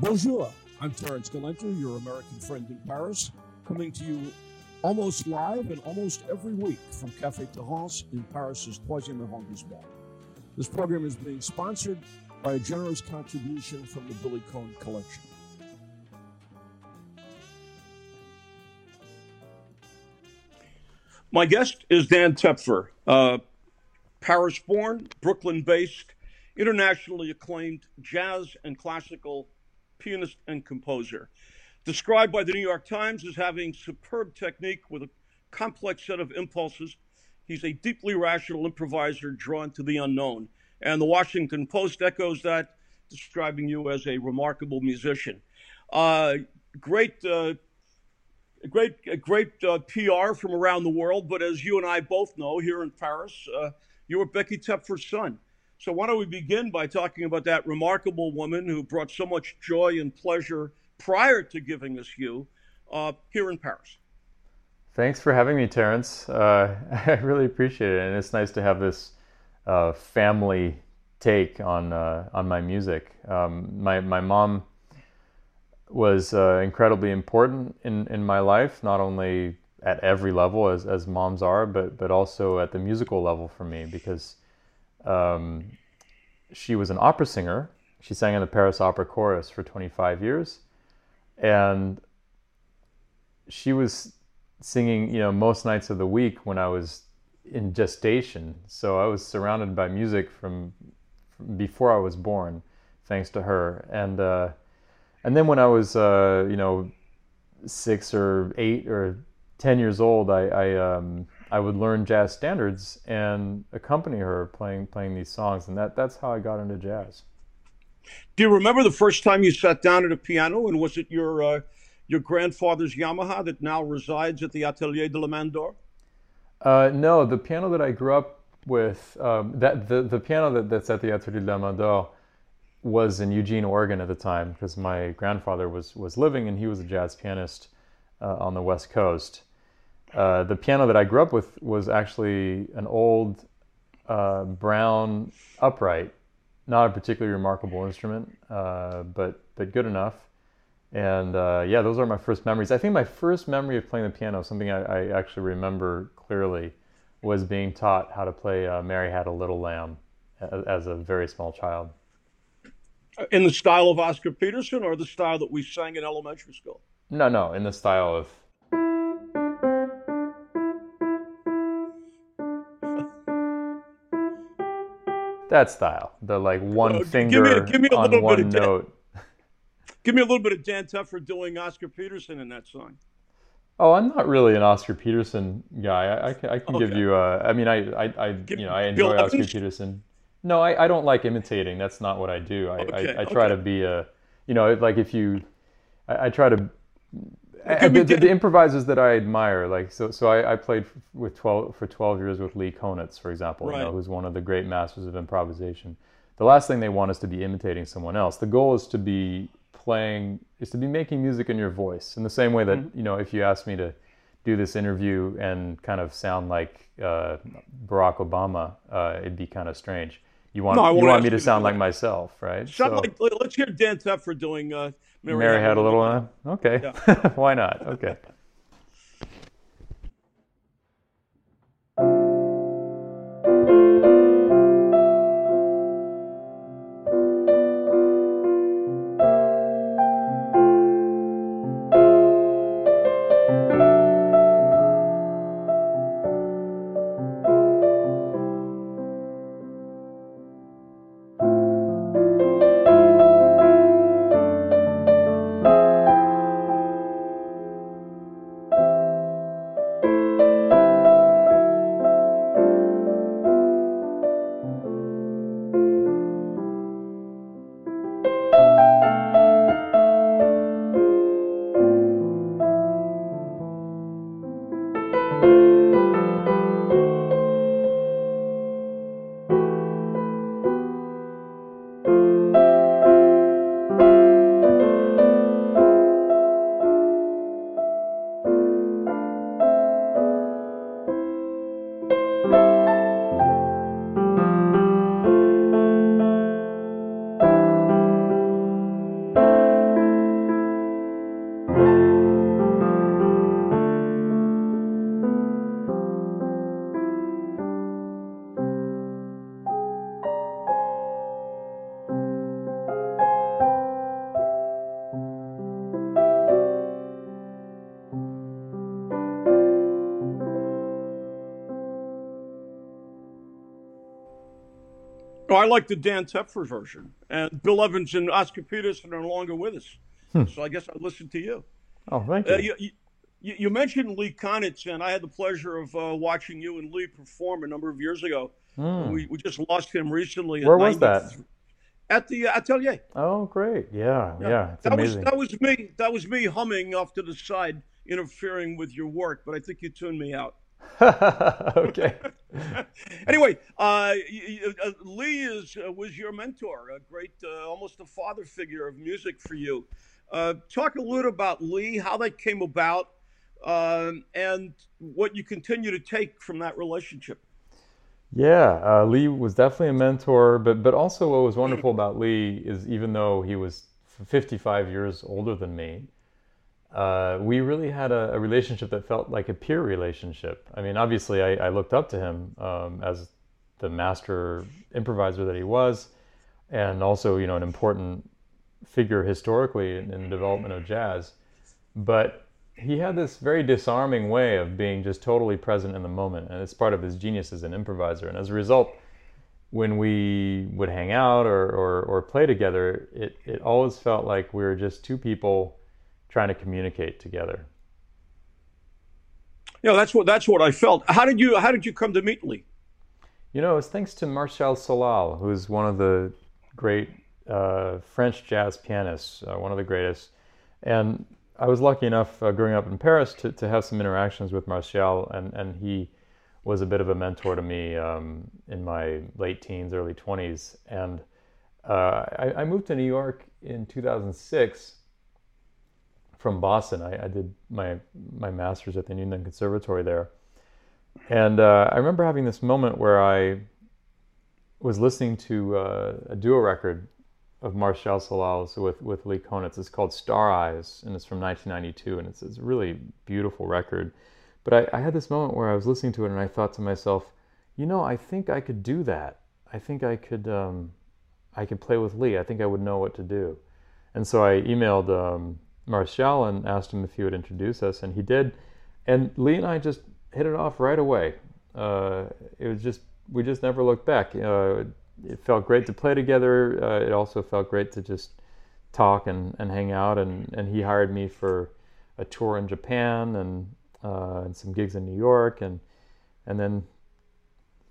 Bonjour, I'm Terrance Gelenter, your American friend in Paris, coming to you almost live and almost every week from Café Terrance in Paris's Troisième arrondissement. This program is being sponsored by a generous contribution from the Billy Cohn Collection. My guest is Dan Tepfer, uh, Paris born, Brooklyn based, internationally acclaimed jazz and classical pianist and composer. Described by the New York Times as having superb technique with a complex set of impulses, he's a deeply rational improviser drawn to the unknown. And the Washington Post echoes that, describing you as a remarkable musician. Uh, great, uh, great, great uh, PR from around the world, but as you and I both know, here in Paris, uh, you were Becky Tepfer's son. So why don't we begin by talking about that remarkable woman who brought so much joy and pleasure prior to giving us you uh, here in Paris. Thanks for having me, Terrance. Uh, I really appreciate it, and it's nice to have this uh, family take on uh, on my music. Um, my my mom was uh, incredibly important in, in my life, not only at every level as, as moms are, but but also at the musical level for me because um, she was an opera singer. She sang in the Paris Opera Chorus for 25 years, and she was singing, you know, most nights of the week when I was in gestation. So I was surrounded by music from, from before I was born, thanks to her. And uh, and then when I was, uh, you know, six or eight or ten years old, I I, um, I would learn jazz standards and accompany her playing playing these songs, and that that's how I got into jazz. Do you remember the first time you sat down at a piano, and was it your uh, your grandfather's Yamaha that now resides at the Atelier de la Main d'Or? Uh, no, the piano that I grew up with, um, that the, the piano that, that's at the Atelier de la Main d'Or was in Eugene, Oregon at the time, because my grandfather was was living and he was a jazz pianist uh, on the West Coast. Uh, the piano that I grew up with was actually an old uh, brown upright, not a particularly remarkable instrument, uh, but but good enough. And uh, yeah, those are my first memories. I think my first memory of playing the piano, something I, I actually remember clearly, was being taught how to play uh, "Mary Had a Little Lamb" as, as a very small child. In the style of Oscar Peterson, or the style that we sang in elementary school? No, no, in the style of that style. The like one uh, finger give me, give me a on one note. Dan, give me a little bit of Dan Tepfer doing Oscar Peterson in that song. Oh, I'm not really an Oscar Peterson guy. I, I can, I can okay. give you. Uh, I mean, I, I, I you know, I enjoy Bill Oscar Evans? Peterson. No, I, I don't like imitating. That's not what I do. I, okay, I, I, try okay. to be a, you know, like if you, I, I try to the, the, the, improvisers that I admire, like so, so I, I, played with twelve for twelve years with Lee Konitz, for example, right. you know, who's one of the great masters of improvisation. The last thing they want is to be imitating someone else. The goal is to be playing, is to be making music in your voice. In the same way that mm-hmm. you know, if you asked me to do this interview and kind of sound like uh, Barack Obama, uh, it'd be kind of strange. You want no, you want me to sound like myself, right? So, like, let's hear Dan Tepfer doing. Uh, Mary, Mary had, a little one. Okay, yeah. why not? Okay. Like the Dan Tepfer version, and Bill Evans and Oscar Peterson are no longer with us, hmm. so I guess I listened to you. Oh, thank you. Uh, you, you, you, mentioned Lee Konitz, and I had the pleasure of uh, watching you and Lee perform a number of years ago. Mm. We, we just lost him recently. Where was that? At the uh, Atelier. Oh, great! Yeah, yeah. yeah that amazing. was that was me. That was me humming off to the side, interfering with your work. But I think you tuned me out. okay. anyway, uh, uh, Lee is uh, was your mentor, a great, uh, almost a father figure of music for you. Uh, talk a little about Lee, how that came about, um, and what you continue to take from that relationship. Yeah, uh, Lee was definitely a mentor, but but also what was wonderful about Lee is even though he was 55 years older than me, uh, we really had a, a, relationship that felt like a peer relationship. I mean, obviously, I, I looked up to him um, as the master improviser that he was, and also, you know, an important figure historically in, in the development of jazz. But he had this very disarming way of being just totally present in the moment, and it's part of his genius as an improviser. And as a result, when we would hang out or, or, or play together, it, it always felt like we were just two people trying to communicate together. Know, that's what that's what I felt. How did you how did you come to meet Lee? You know, it's thanks to Martial Solal, who's one of the great uh, French jazz pianists, uh, one of the greatest. And I was lucky enough uh, growing up in Paris to, to have some interactions with Martial, and, and he was a bit of a mentor to me um, in my late teens, early 20s. And uh, I, I moved to New York in 2006 from Boston. I, I, did my my master's at the New England Conservatory there, and uh, I remember having this moment where I was listening to uh, a duo record of Martial Solal's with with Lee Konitz. It's called Star Eyes, and it's from 1992, and it's, it's a really beautiful record. But I, I had this moment where I was listening to it, and I thought to myself, you know, I think I could do that. I think I could um, I could play with Lee. I think I would know what to do. And so I emailed um, Martial and asked him if he would introduce us, and he did. And Lee and I just hit it off right away. Uh, it was just we just never looked back. Uh, it felt great to play together. Uh, it also felt great to just talk and, and hang out. And, and he hired me for a tour in Japan and uh, and some gigs in New York, and and then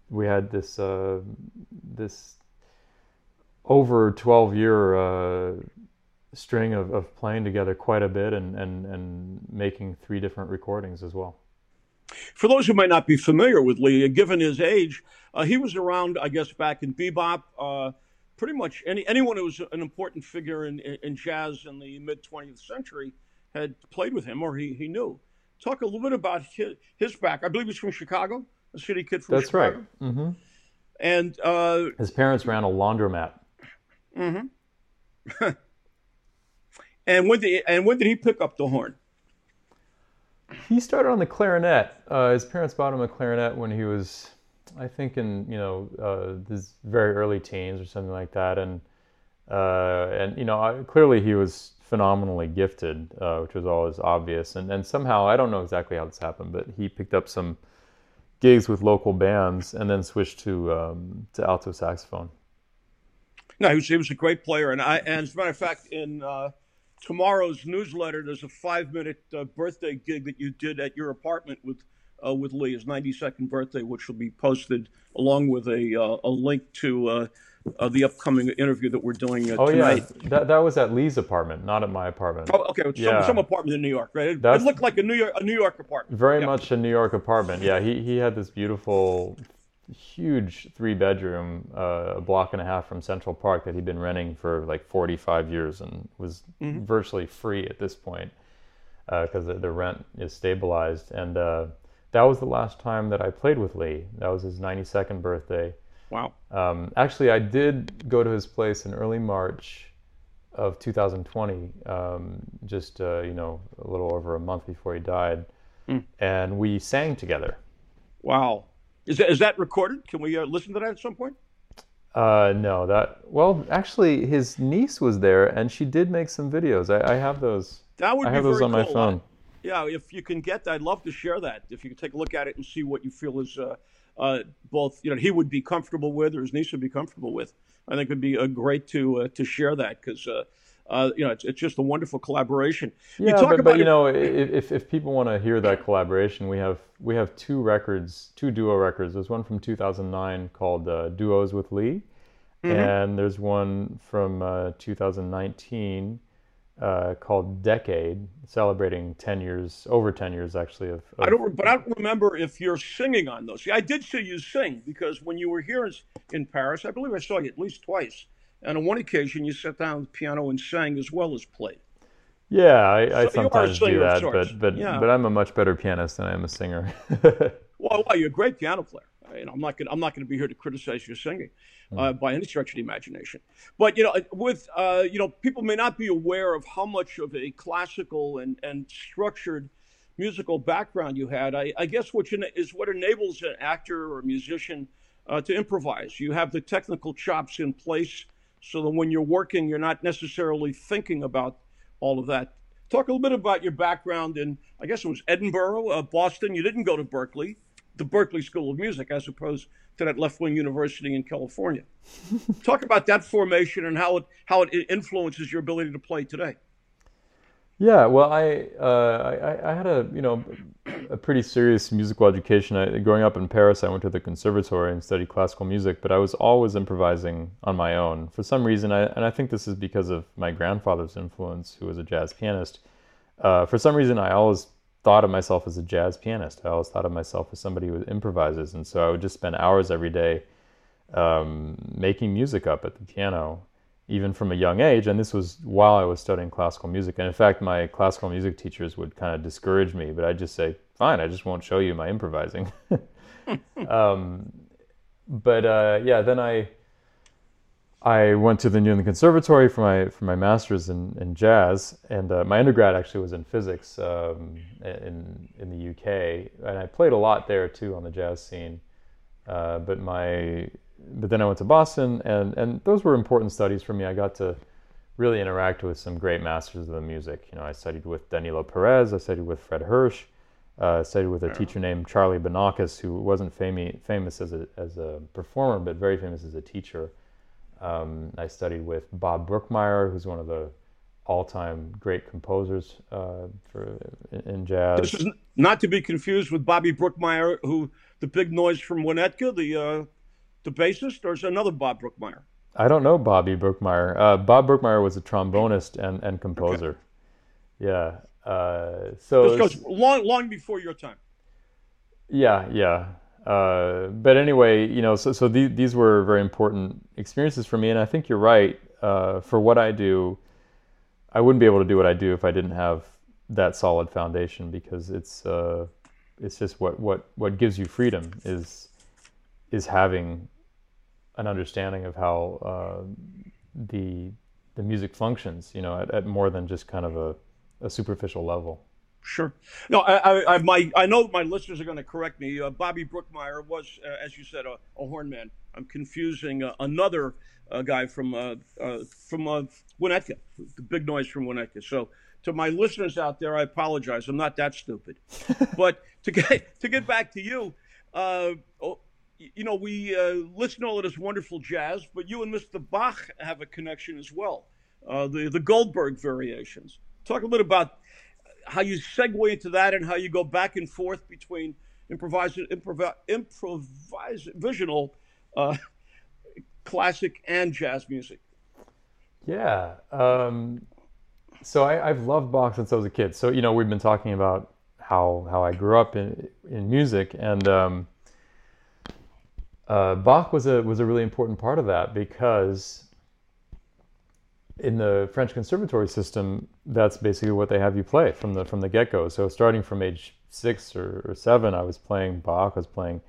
we had this uh, this over 12 year uh, string of, of playing together quite a bit and, and, and making three different recordings as well. For those who might not be familiar with Lee, given his age, uh, he was around, I guess, back in bebop. Uh, pretty much any, anyone who was an important figure in, in jazz in the mid 20th century had played with him or he, he knew. Talk a little bit about his, his back. I believe he's from Chicago, a city kid from That's Chicago. That's right. Mm-hmm. And uh, his parents ran a laundromat. Mm-hmm. And when did and when did he pick up the horn? He started on the clarinet. Uh, his parents bought him a clarinet when he was, I think, in you know uh, his very early teens or something like that. And uh, and you know I, clearly he was phenomenally gifted, uh, which was always obvious. And and somehow I don't know exactly how this happened, but he picked up some gigs with local bands and then switched to um, to alto saxophone. No, he was, he was a great player, and I and as a matter of fact, in uh, tomorrow's newsletter, there's a five minute uh, birthday gig that you did at your apartment with uh, with Lee, his 92nd birthday, which will be posted along with a uh, a link to uh, uh, the upcoming interview that we're doing uh, oh, tonight. yeah, that, that was at Lee's apartment, not at my apartment. Oh, okay, some, yeah. some apartment in New York, right? It, it, looked like a New York a New York apartment. Very yeah. much a New York apartment. Yeah, he he had this beautiful huge three bedroom, uh, a block and a half from Central Park that he'd been renting for like 45 years and was mm-hmm. virtually free at this point because uh, the, the, rent is stabilized. And uh, that was the last time that I played with Lee. That was his 92nd birthday. Wow. Um, actually, I did go to his place in early March of 2020, um, just uh, you know a little over a month before he died, mm. and we sang together. Wow. Is that, is that recorded? Can we uh, listen to that at some point? Uh, no, that well, actually, his niece was there, and she did make some videos. I, I have those. That would I have those on cool. my phone. Yeah, if you can get that, I'd love to share that. If you can take a look at it and see what you feel is uh, uh, both you know he would be comfortable with or his niece would be comfortable with. I think it would be uh, great to uh, to share that because. Uh, you know, it's, it's just a wonderful collaboration. Yeah, you but, but you know, if, if people want to hear that collaboration, we have we have two records, two duo records. There's one from 2009 called uh, "Duos with Lee," mm-hmm. and there's one from uh, 2019 uh, called Decade, celebrating 10 years, over 10 years actually. Of, of, I don't, but I don't remember if you're singing on those. See, I did see you sing because when you were here in Paris, I believe I saw you at least twice. And on one occasion, you sat down the piano and sang as well as played. Yeah, I, I sometimes do that, but but yeah. but I'm a much better pianist than I am a singer. well, well, you're a great piano player. I I'm not gonna, I'm not going to be here to criticize your singing uh, by any stretch of the imagination. But you know, with uh, you know, people may not be aware of how much of a classical and and structured musical background you had. I, I guess what is what enables an actor or a musician uh, to improvise. You have the technical chops in place, so that when you're working, you're not necessarily thinking about all of that. Talk a little bit about your background in, I guess it was Edinburgh, uh, Boston. You didn't go to Berklee, the Berklee School of Music as opposed to that left wing university in California. Talk about that formation and how it how it influences your ability to play today. Yeah, well, I, uh, I, I had a you know a pretty serious musical education. I, growing up in Paris, I went to the conservatory and studied classical music, but I was always improvising on my own for some reason. I, and I think this is because of my grandfather's influence, who was a jazz pianist. Uh, for some reason, I always thought of myself as a jazz pianist. I always thought of myself as somebody who improvises, and so I would just spend hours every day um, making music up at the piano, even from a young age. And this was while I was studying classical music. And in fact, my classical music teachers would kind of discourage me, but I'd just say, "Fine, I just won't show you my improvising." um, but uh, yeah, then I I went to the New England Conservatory for my for my master's in, in jazz, and uh, my undergrad actually was in physics um, in in the UK, and I played a lot there too on the jazz scene. Uh, but my but then I went to Boston, and and those were important studies for me. I got to really interact with some great masters of the music. You know, I studied with Danilo Perez, I studied with Fred Hersch, uh, studied with a teacher named Charlie Banacos, who wasn't fami- famous as a as a performer, but very famous as a teacher. Um, I studied with Bob Brookmeyer, who's one of the all-time great composers uh, for in, in, jazz. This is not to be confused with Bobby Brookmeyer, who the big noise from Winnetka, the uh, the bassist, or is another Bob Brookmeyer? I don't know Bobby Brookmeyer. Uh, Bob Brookmeyer was a trombonist and, and composer. Okay. Yeah. Uh, so this goes long long before your time. Yeah, yeah. Uh, but anyway, you know, so so these these were very important experiences for me, and I think you're right. Uh, for what I do, I wouldn't be able to do what I do if I didn't have that solid foundation because it's uh, it's just what what what gives you freedom is is having an understanding of how uh, the the music functions, you know, at, at more than just kind of a, a superficial level. Sure. No, I, I, my, I know my listeners are going to correct me. Uh, Bobby Brookmeyer was, uh, as you said, a, a hornman. I'm confusing uh, another uh, guy from uh, uh, from Winnetka, the big noise from Winnetka. So, to my listeners out there, I apologize. I'm not that stupid. but to get to get back to you, oh, you know, we listen to all of this wonderful jazz, but you and Mr. Bach have a connection as well. the the Goldberg variations. Talk a little about how you segue into that and how you go back and forth between improvis- improv- improvisational uh, classic and jazz music. Yeah. Um, so I, have loved Bach since I was a kid. So you know we've been talking about how how I grew up in in music, and um, uh, Bach was a was a really important part of that because in the French conservatory system, that's basically what they have you play from the from the get go. So starting from age six or, or, seven, I was playing Bach, I was playing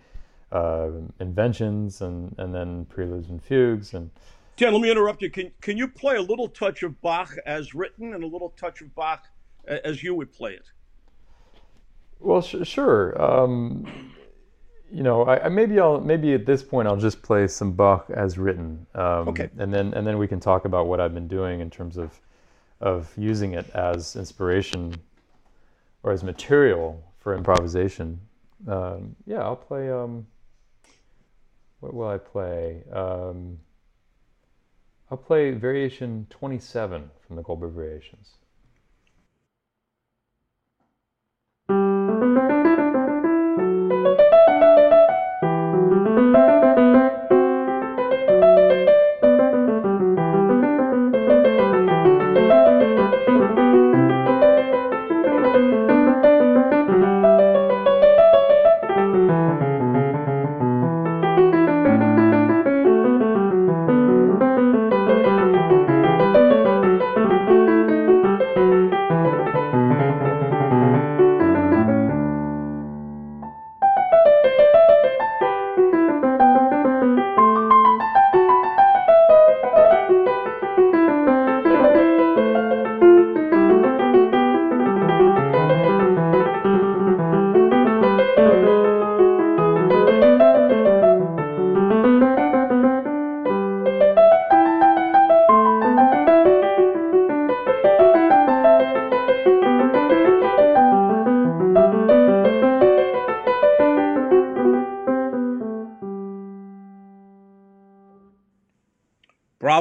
uh, inventions, and and then preludes and fugues. And Dan, let me interrupt you. Can can you play a little touch of Bach as written and a little touch of Bach as you would play it? Well, sh- sure. Um, you know, I, I, maybe I'll maybe at this point I'll just play some Bach as written. Um, okay. And then and then we can talk about what I've been doing in terms of of using it as inspiration or as material for improvisation. Um, yeah, I'll play. Um, what will I play? Um, I'll play Variation 27 from the Goldberg Variations.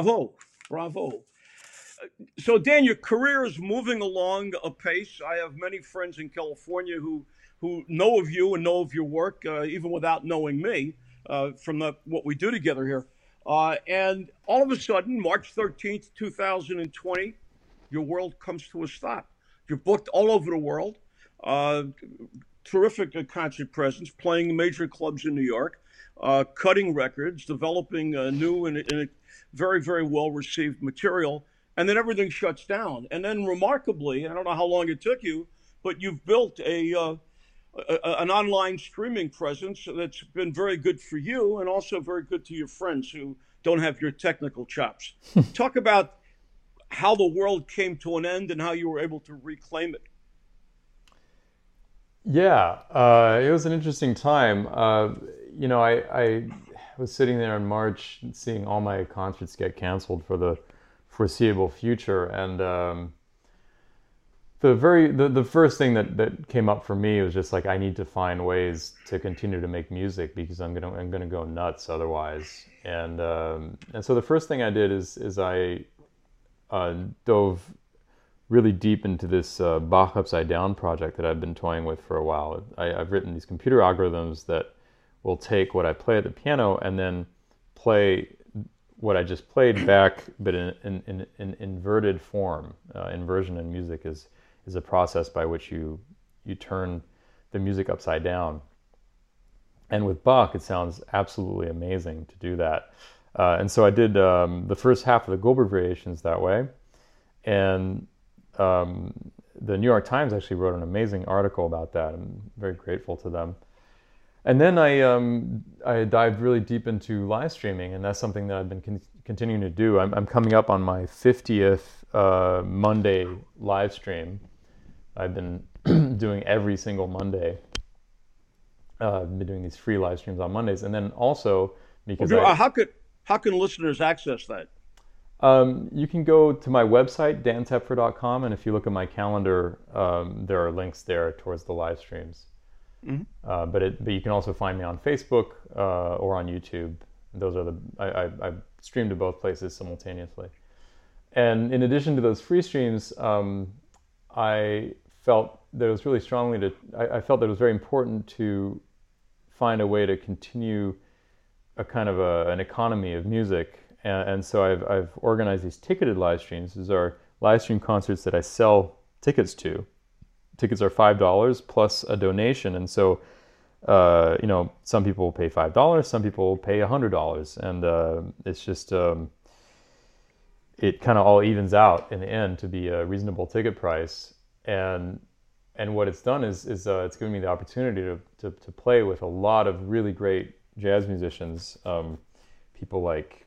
Bravo, bravo. So, Dan, your career is moving along apace. I have many friends in California who who know of you and know of your work, uh, even without knowing me, uh, from the, what we do together here. Uh, and all of a sudden, March 13th, 2020, your world comes to a stop. You're booked all over the world. Uh, terrific concert presence, playing major clubs in New York, uh, cutting records, developing new and, and very, very well received material. And then everything shuts down. And then, remarkably, I don't know how long it took you, but you've built a, uh, a, an online streaming presence that's been very good for you and also very good to your friends who don't have your technical chops. Talk about how the world came to an end and how you were able to reclaim it. Yeah, uh, it was an interesting time. Uh, you know, I, I was sitting there in March seeing all my concerts get canceled for the foreseeable future, and um, the very the, the first thing that, that came up for me was just like I need to find ways to continue to make music because I'm gonna I'm gonna go nuts otherwise. And um, and so the first thing I did is is I uh, dove really deep into this uh, Bach Upside Down project that I've been toying with for a while. I, I've written these computer algorithms that will take what I play at the piano and then play what I just played back, but in in, in, in inverted form. Uh, inversion in music is is a process by which you you turn the music upside down. And with Bach, it sounds absolutely amazing to do that. Uh, and so I did um, the first half of the Goldberg variations that way. And um, the New York Times actually wrote an amazing article about that. I'm very grateful to them and then I um, I dived really deep into live streaming, and that's something that I've been con- continuing to do. I'm, I'm, coming up on my 50th uh, Monday live stream. I've been doing every single Monday. Uh, I've been doing these free live streams on Mondays, and then also because I, how could how can listeners access that? Um, you can go to my website dantepfer.com, and if you look at my calendar, um, there are links there towards the live streams. Mm-hmm. Uh, but it, but you can also find me on Facebook uh, or on YouTube. Those are the I, I, I stream to both places simultaneously. And in addition to those free streams, um, I felt that it was really strongly to I, I, felt that it was very important to find a way to continue a kind of a, an economy of music. And, and so I've, I've organized these ticketed live streams. These are live stream concerts that I sell tickets to tickets are five dollars plus a donation, and so uh, you know some people pay five dollars, some people pay a hundred dollars, and uh, it's just um, it kind of all evens out in the end to be a reasonable ticket price, and and what it's done is is uh, it's given me the opportunity to, to, to play with a lot of really great jazz musicians, um, people like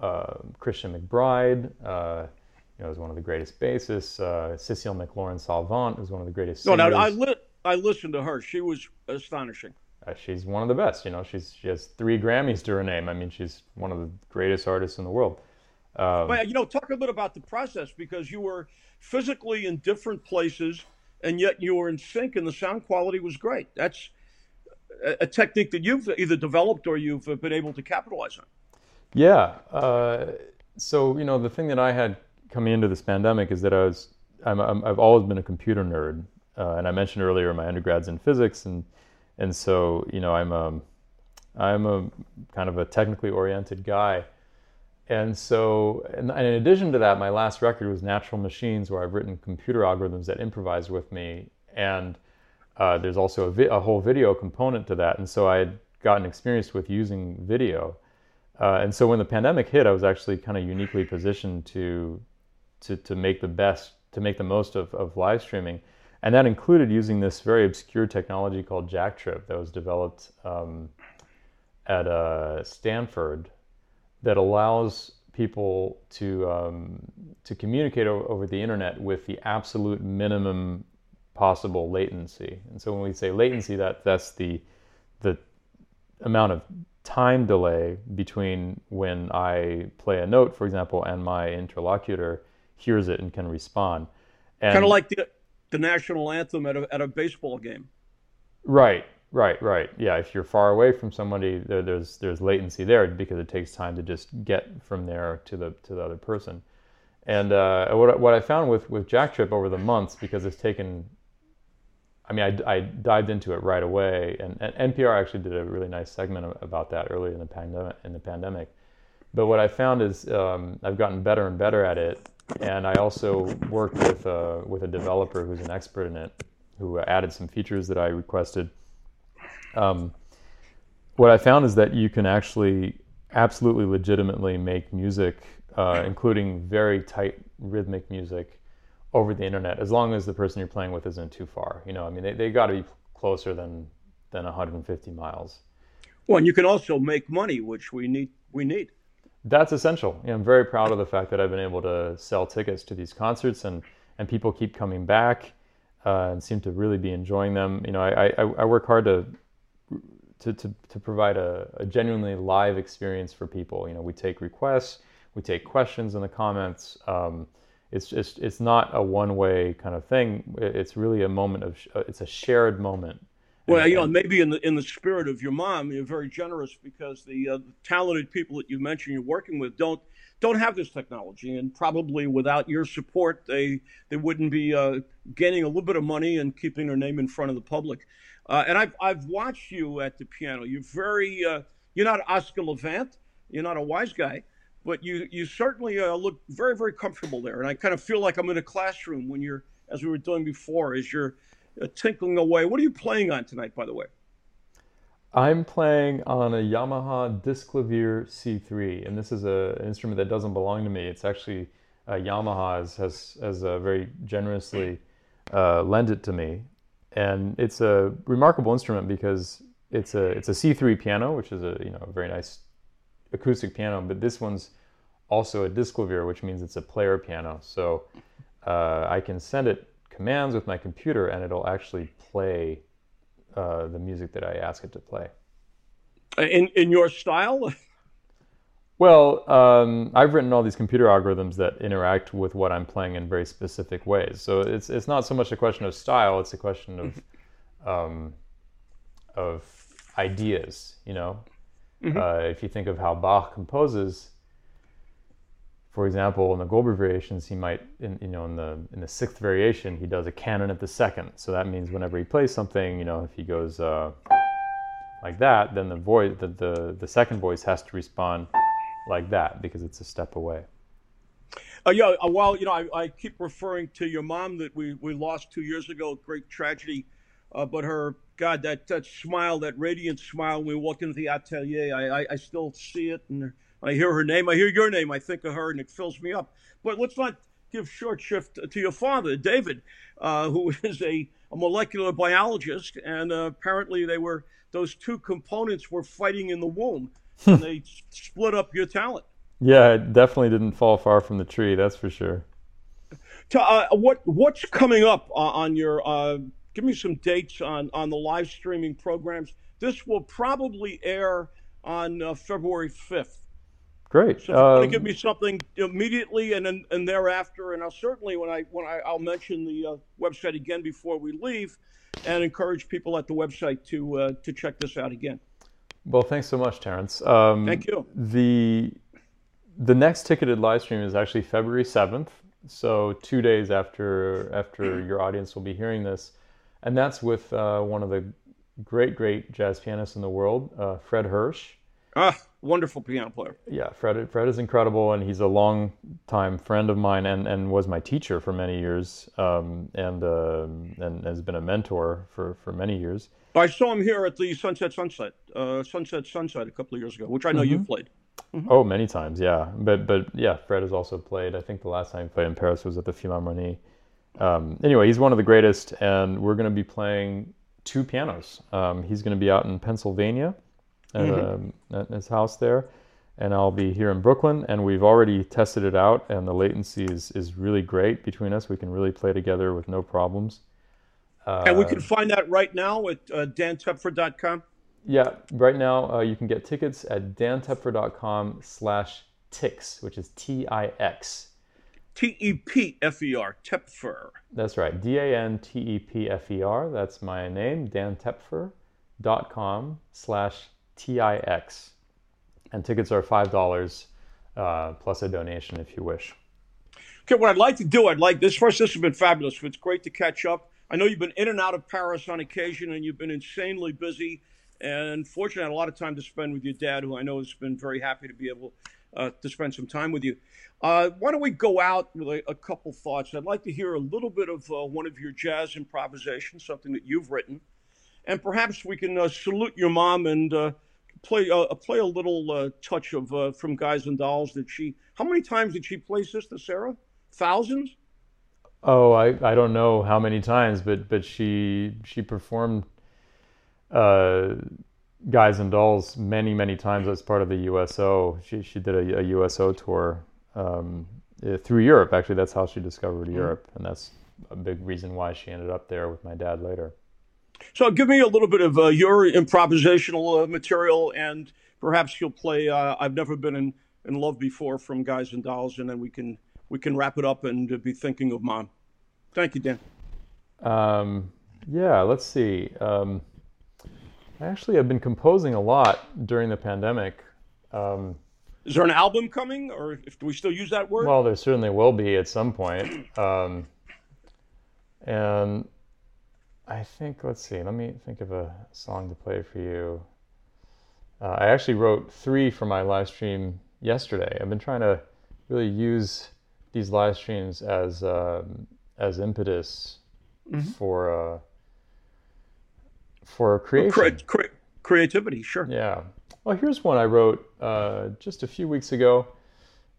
uh, Christian McBride. Uh, you know, is one of the greatest bassists. Uh, Cecile McLorin Salvant is one of the greatest. Singers. No, now I li- I listened to her. She was astonishing. Uh, she's one of the best. You know, she's she has three Grammys to her name. I mean, she's one of the greatest artists in the world. Um, but you know, talk a bit about the process because you were physically in different places, and yet you were in sync, and the sound quality was great. That's a technique that you've either developed or you've been able to capitalize on. Yeah. Uh, so you know, the thing that I had coming into this pandemic is that I was I'm, i have always been a computer nerd, uh, and I mentioned earlier my undergrad's in physics, and and so you know I'm a I'm a kind of a technically oriented guy, and so and in addition to that, my last record was Natural Machines, where I've written computer algorithms that improvise with me, and uh, there's also a, vi- a, whole video component to that, and so I had gotten experience with using video, uh, and so when the pandemic hit, I was actually kind of uniquely positioned to to to make the best to make the most of, of live streaming. And that included using this very obscure technology called Jacktrip that was developed um, at uh, Stanford that allows people to um, to communicate over, over, the internet with the absolute minimum possible latency. And so when we say latency, that that's the the amount of time delay between when I play a note, for example, and my interlocutor hears it and can respond. And, kind of like the the national anthem at a at a baseball game. Right, right, right. Yeah, if you're far away from somebody, there, there's there's latency there because it takes time to just get from there to the to the other person. And uh, what what I found with with JackTrip over the months, because it's taken. I mean, I, I dived into it right away, and, and NPR actually did a really nice segment about that early in the pandemic. In the pandemic, but what I found is um, I've gotten better and better at it, and I also worked with a, uh, with a developer who's an expert in it, who added some features that I requested. Um, what I found is that you can actually absolutely legitimately make music, uh, including very tight rhythmic music, over the internet, as long as the person you're playing with isn't too far. You know, I mean, they, they got to be closer than than 150 miles. Well, and you can also make money, which we need. We need. That's essential. I'm very proud of the fact that I've been able to sell tickets to these concerts and, and people keep coming back uh, and seem to really be enjoying them. You know, I, I, I work hard to, to, to, to provide a, a, genuinely live experience for people. You know, we take requests, we take questions in the comments. Um, it's just, it's not a one way kind of thing. It's really a moment of, it's a shared moment well, you know, maybe in the in the spirit of your mom, you're very generous because the, uh, talented people that you mentioned you're working with don't don't have this technology, and probably without your support, they they wouldn't be uh, gaining a little bit of money and keeping their name in front of the public. Uh, and I've I've watched you at the piano. You're very uh, you're not Oscar Levant. You're not a wise guy, but you you certainly uh, look very very comfortable there. And I kind of feel like I'm in a classroom when you're as we were doing before, as you're tinkling away. What are you playing on tonight, by the way? I'm playing on a Yamaha Disklavier C3, and this is a, an instrument that doesn't belong to me. It's actually uh, Yamaha has has, has uh, very generously uh, lent it to me, and it's a remarkable instrument because it's a it's a C3 piano, which is a you know a very nice acoustic piano, but this one's also a Disklavier, which means it's a player piano. So uh, I can send it commands with my computer and it'll actually play uh, the music that I ask it to play. In, in your style? Well, um, I've written all these computer algorithms that interact with what I'm playing in very specific ways. So it's it's not so much a question of style; it's a question of um, of ideas. You know, mm-hmm. uh, if you think of how Bach composes, for example, in the Goldberg variations, he might, in, you know, in the in the sixth variation, he does a canon at the second. So that means whenever he plays something, you know, if he goes uh, like that, then the voice, the, the the second voice has to respond like that because it's a step away. Uh, yeah, uh, well, you know, I, I, keep referring to your mom that we, we lost two years ago, great tragedy. Uh, but her, God, that, that smile, that radiant smile when we walked into the atelier, I, I, I still see it. And I hear her name, I hear your name, I think of her, and it fills me up. But let's not give short shift to your father, David, uh, who is a, a, molecular biologist, and uh, apparently they were those two components were fighting in the womb, and they split up your talent. Yeah, it definitely didn't fall far from the tree, that's for sure. Uh, what what's coming up uh, on your? Uh, give me some dates on on the live streaming programs. This will probably air on uh, February fifth. Great. So if you want to give me something immediately and then and thereafter, and I'll certainly when I when I I'll mention the uh, website again before we leave, and encourage people at the website to uh, to check this out again. Well, thanks so much, Terrance. Um, Thank you. The the next ticketed live stream is actually February seventh, so two days after after your audience will be hearing this, and that's with uh, one of the great great jazz pianists in the world, uh, Fred Hersch. Ah, wonderful piano player. Yeah, Fred. Fred is incredible, and he's a long time friend of mine, and, and was my teacher for many years, um, and uh, and has been a mentor for, for many years. I saw him here at the Sunset Sunside uh, Sunset Sunside a couple of years ago, which I know mm-hmm. you've played. Mm-hmm. Oh, many times, yeah. But but yeah, Fred has also played. I think the last time he played in Paris was at the Philharmonie. Um, anyway, he's one of the greatest, and we're going to be playing two pianos. Um, he's going to be out in Pennsylvania at, mm-hmm. at his house there, and I'll be here in Brooklyn. And we've already tested it out, and the latency is is really great between us. We can really play together with no problems. Uh, and we can find that right now at uh, dantepfer.com. Yeah, right now uh, you can get tickets at dantepfer.com slash tix, which is T-I-X. T-E-P-F-E-R, Tepfer. That's right, D-A-N-T-E-P-F-E-R. That's my name, dantepfer.com slash TIX. And tickets are $5 uh, plus a donation if you wish. Okay, what I'd like to do, I'd like this first, this has been fabulous. It's great to catch up. I know you've been in and out of Paris on occasion and you've been insanely busy. And fortunately, had a lot of time to spend with your dad, who I know has been very happy to be able uh, to spend some time with you. Uh, why don't we go out with a, a, couple thoughts? I'd like to hear a little bit of uh, one of your jazz improvisations, something that you've written and perhaps we can uh, salute your mom and uh, play uh, play a little uh, touch of uh, from Guys and Dolls. that she? How many times did she play Sister Sarah? Thousands. Oh, I, I don't know how many times, but but she she performed uh, Guys and Dolls many many times as part of the USO. She she did a, a USO tour um, through Europe. Actually, that's how she discovered mm-hmm. Europe, and that's a big reason why she ended up there with my dad later. So give me a little bit of uh, your improvisational uh, material, and perhaps you'll play uh, "I've Never Been in, in Love Before" from Guys and Dolls, and then we can we can wrap it up and be thinking of mom. Thank you, Dan. Um, yeah, let's see. Um, actually, I've been composing a lot during the pandemic. Um, Is there an album coming, or if, do we still use that word? Well, there certainly will be at some point. Um, and I think, let's see, let me think of a song to play for you. Uh, I actually wrote three for my live stream yesterday. I've been trying to really use these live streams as um, as impetus mm-hmm. for uh, for creation. Cre- cre- creativity, sure. Yeah. Well, here's one I wrote uh, just a few weeks ago.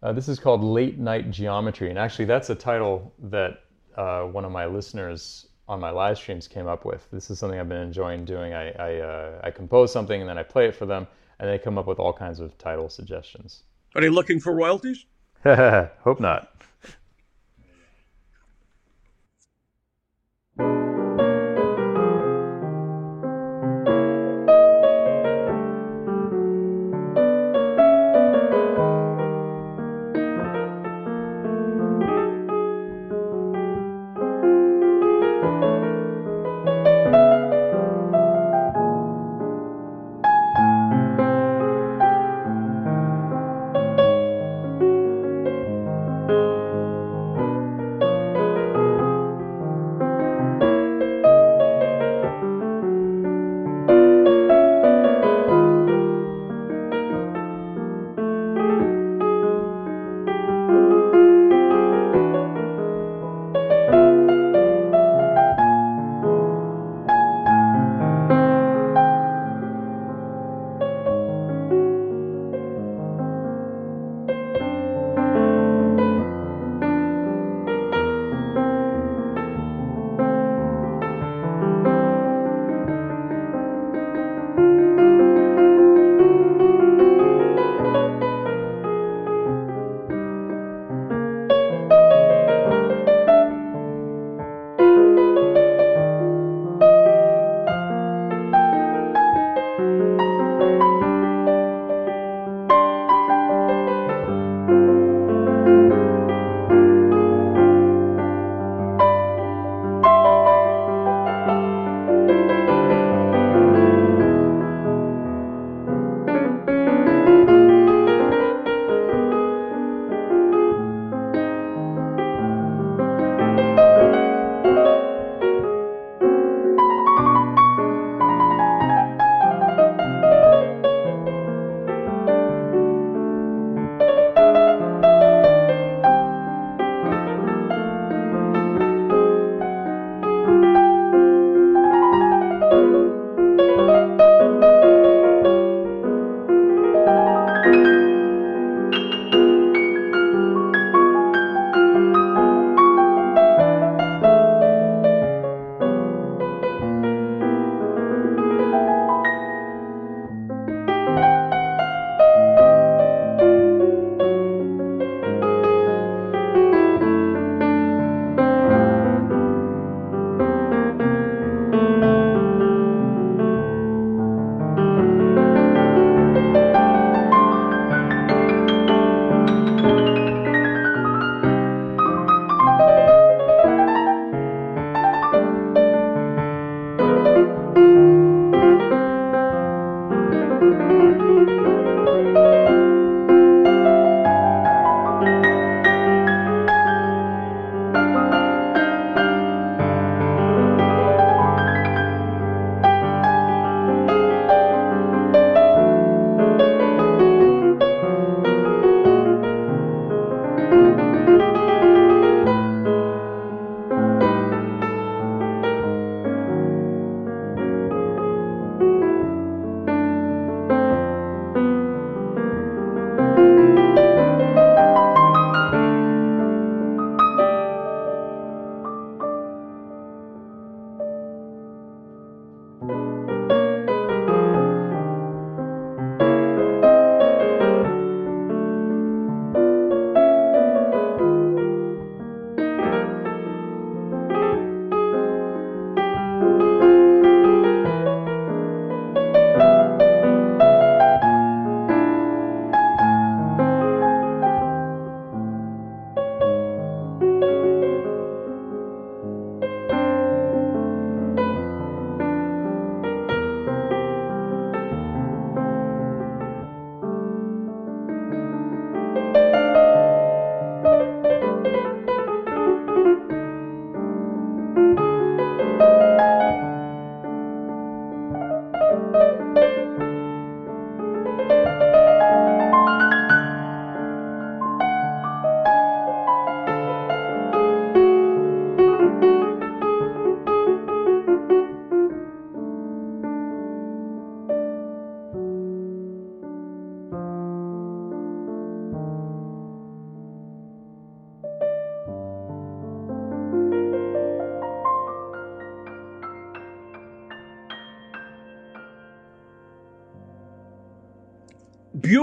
Uh, this is called Late Night Geometry, and actually, that's a title that uh, one of my listeners on my live streams came up with. This is something I've been enjoying doing. I I, uh, I compose something and then I play it for them, and they come up with all kinds of title suggestions. Are they looking for royalties? Hope not.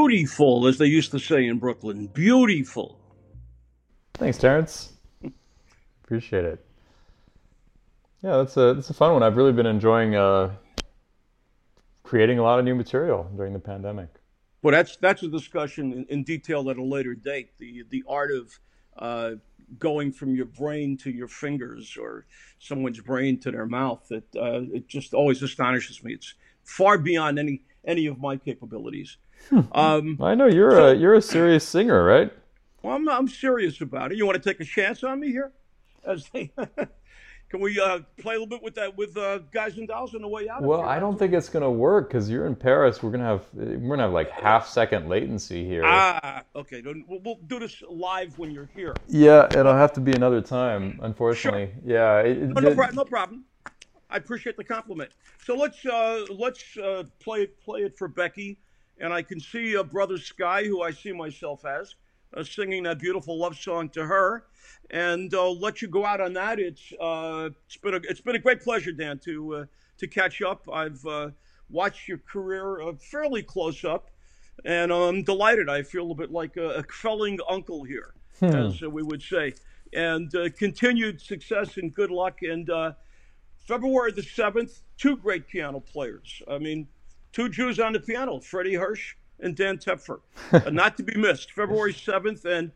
Beautiful, as they used to say in Brooklyn. Beautiful. Thanks, Terrance. Appreciate it. Yeah, that's a that's a fun one. I've really been enjoying uh, creating a lot of new material during the pandemic. Well, that's that's a discussion in, in detail at a later date. The the art of uh, going from your brain to your fingers or someone's brain to their mouth. That uh, it just always astonishes me. It's far beyond any any of my capabilities. Hmm. Um, I know you're so, a you're a serious singer, right? Well, I'm I'm serious about it. You want to take a chance on me here? As they Can we uh, play a little bit with that with uh, guys and dolls on the way out? Well, I don't think it's going to work because you're in Paris. We're gonna have we're gonna have like half second latency here. Ah, okay. We'll, we'll do this live when you're here. Yeah, it'll have to be another time. Unfortunately, sure. yeah. It, no, no, no, problem. I appreciate the compliment. So let's uh, let's uh, play play it for Becky, and I can see uh, brother Sky, who I see myself as, uh, singing that beautiful love song to her and I'll let you go out on that. It's uh, it's been a it's been a great pleasure, Dan, to uh, to catch up. I've uh, watched your career uh, fairly close up, and I'm delighted. I feel a bit like a, a felling uncle here, hmm. as we would say, and uh, continued success and good luck. And uh, February the seventh, two great piano players. I mean, two Jews on the piano, Freddie Hersch and Dan Tepfer, not to be missed. February seventh and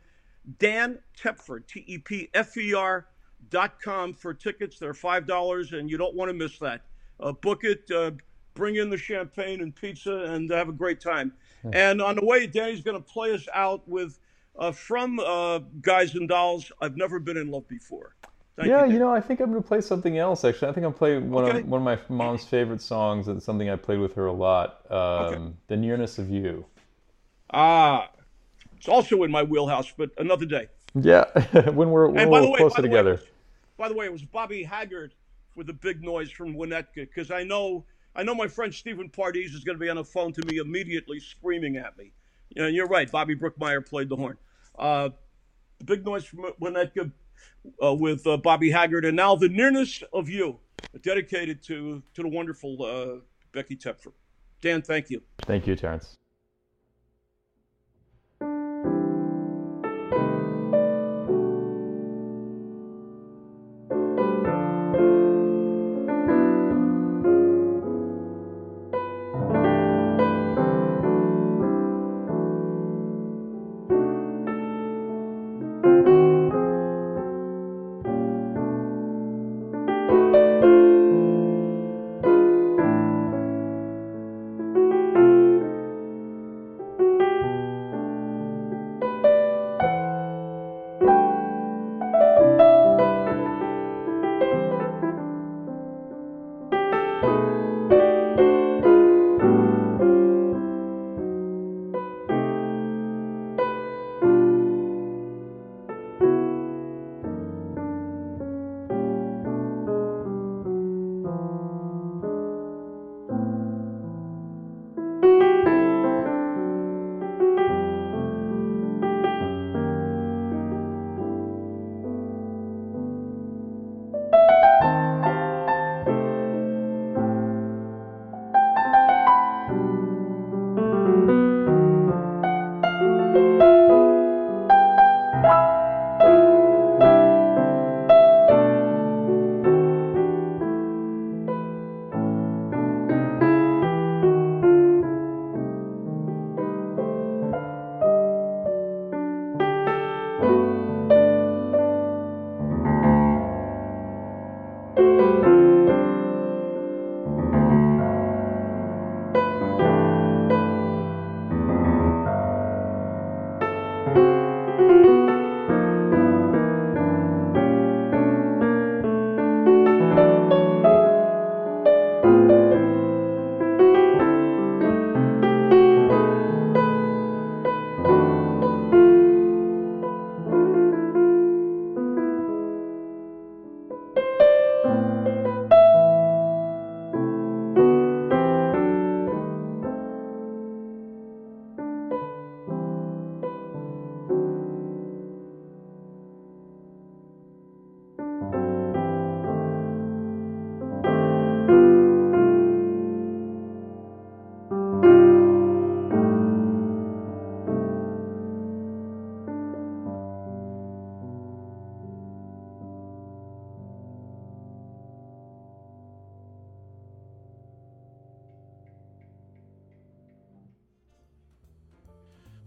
Dan Tepfer, T E P F E R dot com for tickets. They're five dollars, and you don't want to miss that. Uh, book it, uh, bring in the champagne and pizza, and have a great time. And on the way, Danny's going to play us out with uh, from uh, Guys and Dolls. I've never been in love before. Thank yeah, you, you, know, I think I'm going to play something else. Actually, I think I'm playing one okay. of one of my mom's favorite songs. and something I played with her a lot. Um, okay. The nearness of you. Ah, it's also in my wheelhouse, but another day. Yeah, when we're, when we're way, closer together. Way, by the way, it was Bobby Haggart with the big noise from Winnetka because I know I know my friend Stephen Pardis is going to be on the phone to me immediately, screaming at me. You know, you're right. Bobby Brookmeyer played the horn. Uh, the big noise from Winnetka uh, with uh, Bobby Haggart, and now the nearness of you, dedicated to to the wonderful uh, Becky Tepfer. Dan, thank you. Thank you, Terrance.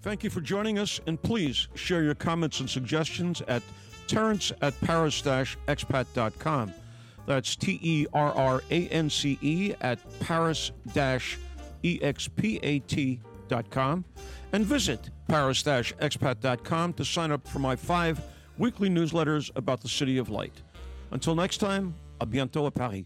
Thank you for joining us, and please share your comments and suggestions at terrance at paris-expat.com. That's T E R R A N C E at paris expat.com and visit paris-expat.com to sign up for my five weekly newsletters about the City of Light. Until next time, à bientôt à Paris.